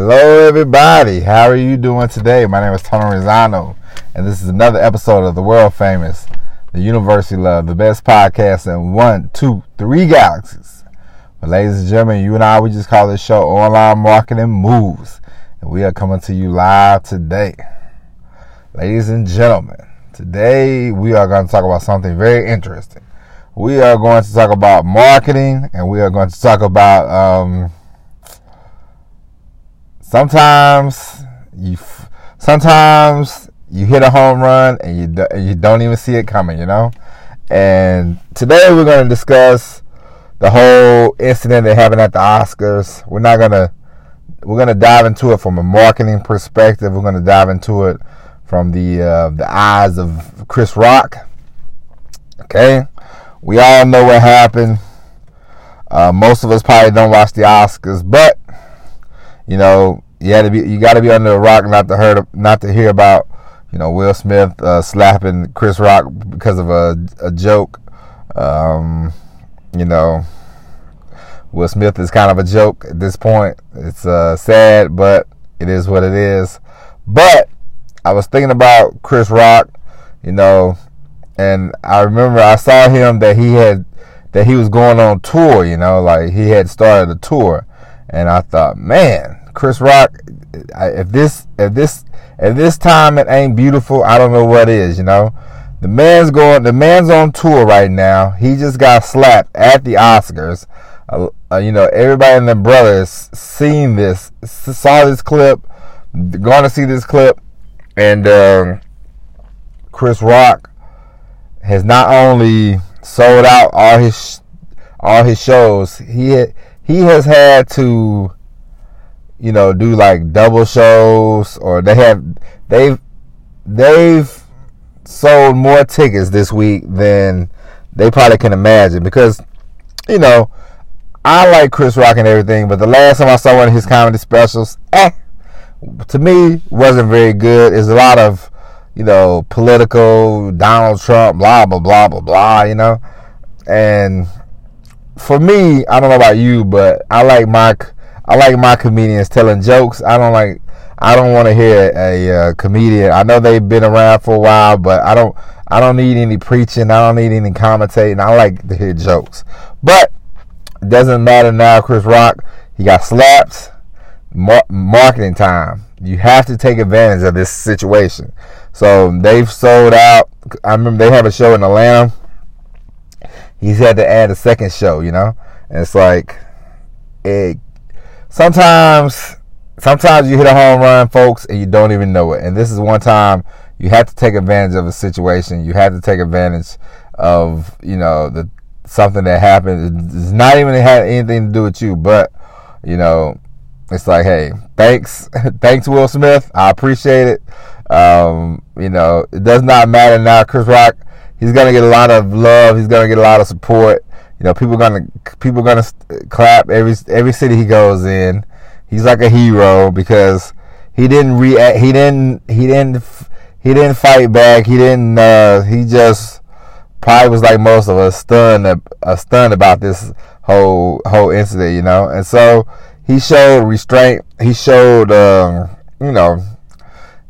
Hello, everybody. How are you doing today? My name is Tony Rizzano, and this is another episode of the world famous, the University Love, the best podcast in one, two, three galaxies. But, ladies and gentlemen, you and I, we just call this show Online Marketing Moves, and we are coming to you live today. Ladies and gentlemen, today we are going to talk about something very interesting. We are going to talk about marketing, and we are going to talk about. Um, sometimes you sometimes you hit a home run and you do, you don't even see it coming, you know. And today we're going to discuss the whole incident that happened at the Oscars. We're not gonna we're gonna dive into it from a marketing perspective. We're gonna dive into it from the uh, the eyes of Chris Rock. Okay, we all know what happened. Uh, most of us probably don't watch the Oscars, but you know, you had to be you got to be under the rock not to hear not to hear about you know Will Smith uh, slapping Chris Rock because of a, a joke. Um, you know, Will Smith is kind of a joke at this point. It's uh, sad, but it is what it is. But I was thinking about Chris Rock, you know, and I remember I saw him that he had that he was going on tour, you know, like he had started a tour, and I thought, man, Chris Rock, if this if this if this time it ain't beautiful, I don't know what is. You know, the man's going. The man's on tour right now. He just got slapped at the Oscars. Uh, you know, everybody and their brothers seen this, saw this clip, going to see this clip, and um, Chris Rock has not only sold out all his all his shows. He he has had to you know, do like double shows or they have they've they've sold more tickets this week than they probably can imagine because you know, I like Chris Rock and everything, but the last time I saw one of his comedy specials, eh, to me wasn't very good. It's a lot of, you know, political, Donald Trump, blah blah blah blah blah, you know. And for me, I don't know about you, but I like Mike I like my comedians telling jokes. I don't like. I don't want to hear a, a uh, comedian. I know they've been around for a while, but I don't. I don't need any preaching. I don't need any commentating. I like to hear jokes. But it doesn't matter now. Chris Rock, he got slapped. Mar- marketing time. You have to take advantage of this situation. So they've sold out. I remember they have a show in Atlanta. He's had to add a second show. You know, and it's like it sometimes sometimes you hit a home run, folks, and you don't even know it. And this is one time you have to take advantage of a situation. You have to take advantage of you know the something that happened. It's not even had anything to do with you, but you know it's like, hey, thanks, thanks, Will Smith. I appreciate it. Um, you know, it does not matter now. Chris Rock, he's gonna get a lot of love. He's gonna get a lot of support. You know, people gonna people gonna clap every every city he goes in. He's like a hero because he didn't react. He didn't. He didn't. He didn't fight back. He didn't. Uh, he just probably was like most of us, stunned, uh, stunned about this whole whole incident. You know, and so he showed restraint. He showed, um, you know,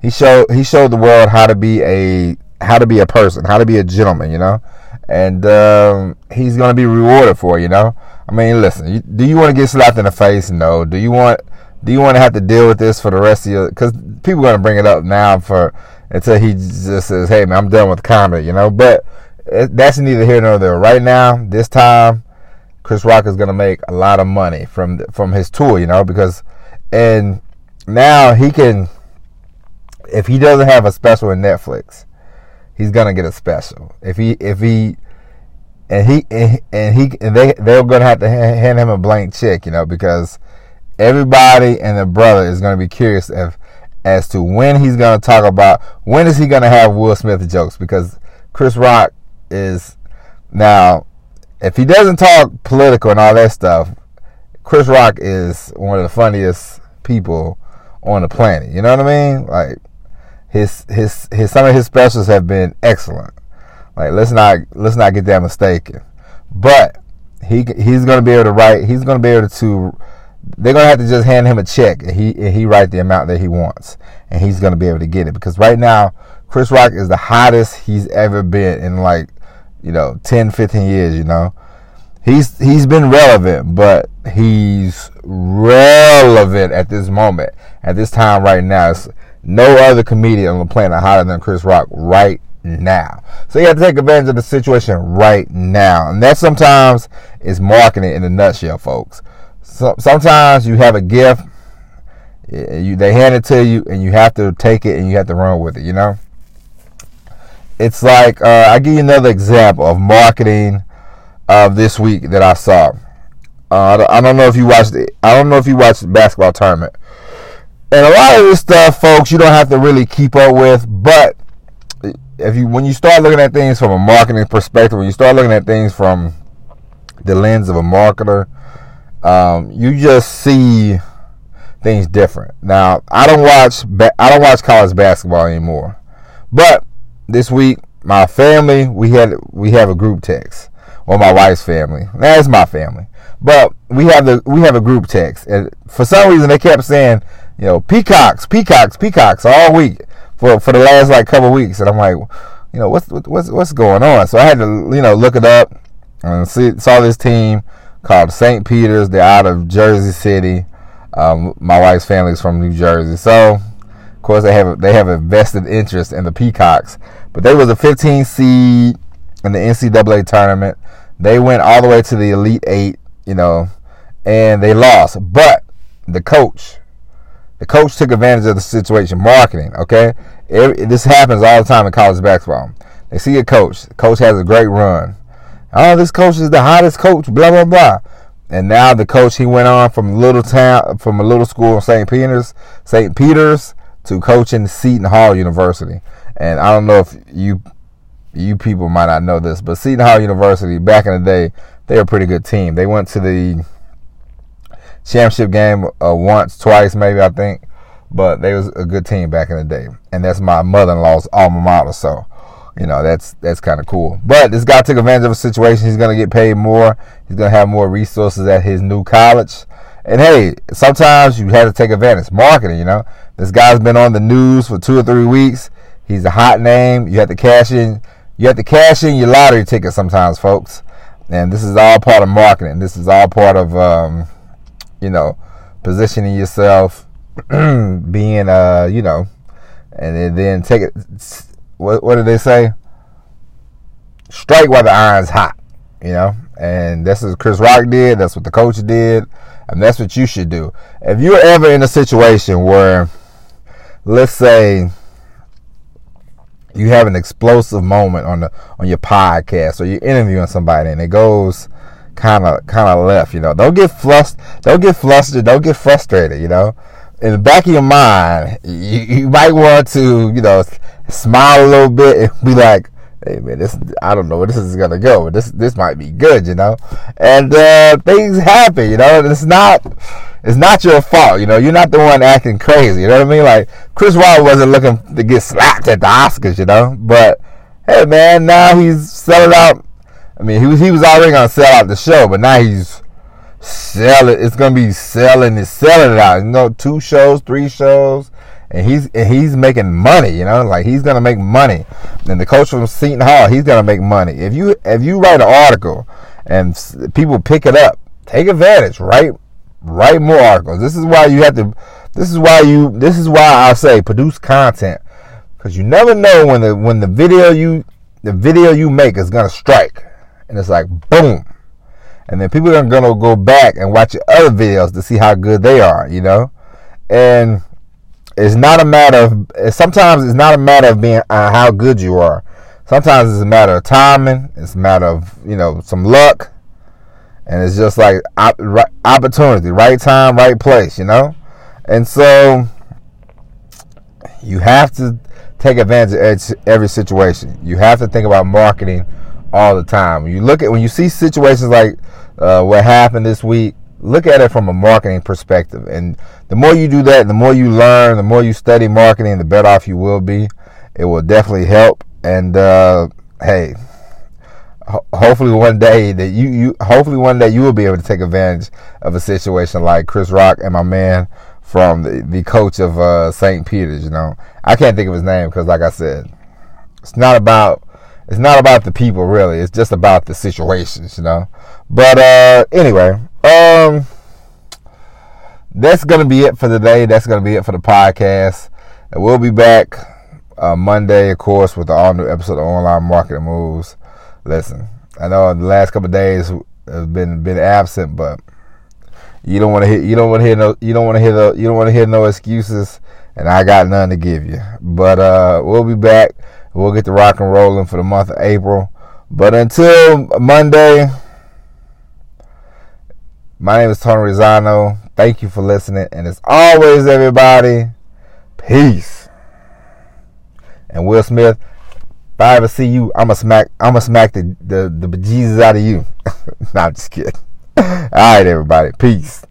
he showed he showed the world how to be a how to be a person, how to be a gentleman. You know, and um, he's going to be rewarded for you know. I mean, listen, do you want to get slapped in the face? No. Do you want do you want to have to deal with this for the rest of your? Because people are going to bring it up now for until he just says, "Hey, man, I'm done with comedy," you know. But it, that's neither here nor there. Right now, this time, Chris Rock is going to make a lot of money from from his tour, you know, because and now he can if he doesn't have a special in Netflix he's gonna get a special. If he if he and he and he and they they're gonna have to hand him a blank check, you know, because everybody and their brother is gonna be curious if as to when he's gonna talk about when is he gonna have Will Smith jokes because Chris Rock is now if he doesn't talk political and all that stuff, Chris Rock is one of the funniest people on the planet. You know what I mean? Like his his his some of his specials have been excellent. Like let's not let's not get that mistaken. But he he's to be able to write. He's to be able to they're gonna have to just hand him a check and he and he write the amount that he wants and he's gonna be able to get it because right now Chris Rock is the hottest he's ever been in like you know 10 15 years you know he's he's been relevant but he's relevant at this moment at this time right now it's no other comedian on the planet hotter than Chris Rock right now. So you have to take advantage of the situation right now. And that sometimes is marketing in a nutshell, folks. So, sometimes you have a gift, you, they hand it to you, and you have to take it and you have to run with it, you know? It's like, uh, i give you another example of marketing of this week that I saw. Uh, I don't know if you watched it. I don't know if you watched the basketball tournament. And a lot of this stuff, folks, you don't have to really keep up with. But if you, when you start looking at things from a marketing perspective, when you start looking at things from the lens of a marketer, um, you just see things different. Now, I don't watch, I don't watch college basketball anymore. But this week, my family, we had, we have a group text, or my wife's family. That's my family. But we have the, we have a group text, and for some reason they kept saying you know, peacocks, peacocks, peacocks all week for for the last like couple weeks, and I'm like, you know, what's what's what's going on? So I had to you know look it up and see saw this team called St. Peter's. They're out of Jersey City. Um, my wife's family is from New Jersey, so of course they have they have a vested interest in the Peacocks. But they was a 15 seed in the NCAA tournament. They went all the way to the Elite Eight, you know, and they lost. But the coach, the coach took advantage of the situation. Marketing, okay? This happens all the time in college basketball. They see a coach. The coach has a great run. Oh, this coach is the hottest coach, blah, blah, blah. And now the coach, he went on from little town, from a little school in St. Peter's, St. Peter's to coaching Seton Hall University. And I don't know if you you people might not know this, but Seton Hall University back in the day, they were a pretty good team. They went to the championship game uh, once, twice, maybe I think. But they was a good team back in the day, and that's my mother-in-law's alma mater. So, you know, that's that's kind of cool. But this guy took advantage of a situation. He's gonna get paid more. He's gonna have more resources at his new college. And hey, sometimes you have to take advantage. Marketing, you know. This guy's been on the news for two or three weeks. He's a hot name. You have to cash in. You have to cash in your lottery ticket sometimes, folks. And this is all part of marketing. This is all part of um, you know, positioning yourself, being, uh, you know, and then take it. What, what did they say? Strike while the iron's hot, you know, and that's what Chris Rock did. That's what the coach did, and that's what you should do. If you're ever in a situation where, let's say, you have an explosive moment on the on your podcast or you're interviewing somebody and it goes kind of kind of left. You know, don't get flustered. Don't get flustered. Don't get frustrated. You know, in the back of your mind, you, you might want to you know smile a little bit and be like, "Hey man, this I don't know where this is gonna go. but This this might be good." You know, and uh, things happen. You know, it's not. It's not your fault, you know. You're not the one acting crazy, you know what I mean? Like Chris Rock wasn't looking to get slapped at the Oscars, you know. But hey, man, now he's selling out I mean, he was he was already gonna sell out the show, but now he's selling. It's gonna be selling it, selling it out. You know, two shows, three shows, and he's and he's making money. You know, like he's gonna make money. And the coach from Seton Hall, he's gonna make money. If you if you write an article and people pick it up, take advantage. Write write more articles. This is why you have to. This is why you. This is why I say produce content because you never know when the when the video you the video you make is gonna strike and it's like boom. And then people are gonna go back and watch your other videos to see how good they are, you know. And it's not a matter of. Sometimes it's not a matter of being uh, how good you are. Sometimes it's a matter of timing. It's a matter of you know some luck, and it's just like opportunity, right time, right place, you know. And so you have to take advantage of every situation. You have to think about marketing all the time. You look at when you see situations like uh, what happened this week, look at it from a marketing perspective. And the more you do that, the more you learn, the more you study marketing, the better off you will be. It will definitely help. And uh, hey, hopefully one day that you, you hopefully one day you will be able to take advantage of a situation like Chris Rock and my man from the, the coach of uh, St. Peter's. You know, I can't think of his name because, like I said, it's not about it's not about the people really. It's just about the situations. You know. But uh, anyway, um, that's gonna be it for today. That's gonna be it for the podcast. And we'll be back uh, Monday, of course, with the all new episode of Online Marketing Moves. Listen, I know the last couple days have been been absent, but you don't want to hear you don't want to hear no you don't want to hear the you don't want to hear no excuses, and I got none to give you. But uh, we'll be back. We'll get the rock and rolling for the month of April. But until Monday, my name is Tony Rosano. Thank you for listening, and as always, everybody, peace. And Will Smith, if I ever see you, I'ma smack I'ma smack the the, the bejesus out of you. no, I'm just kidding. All right, everybody. Peace.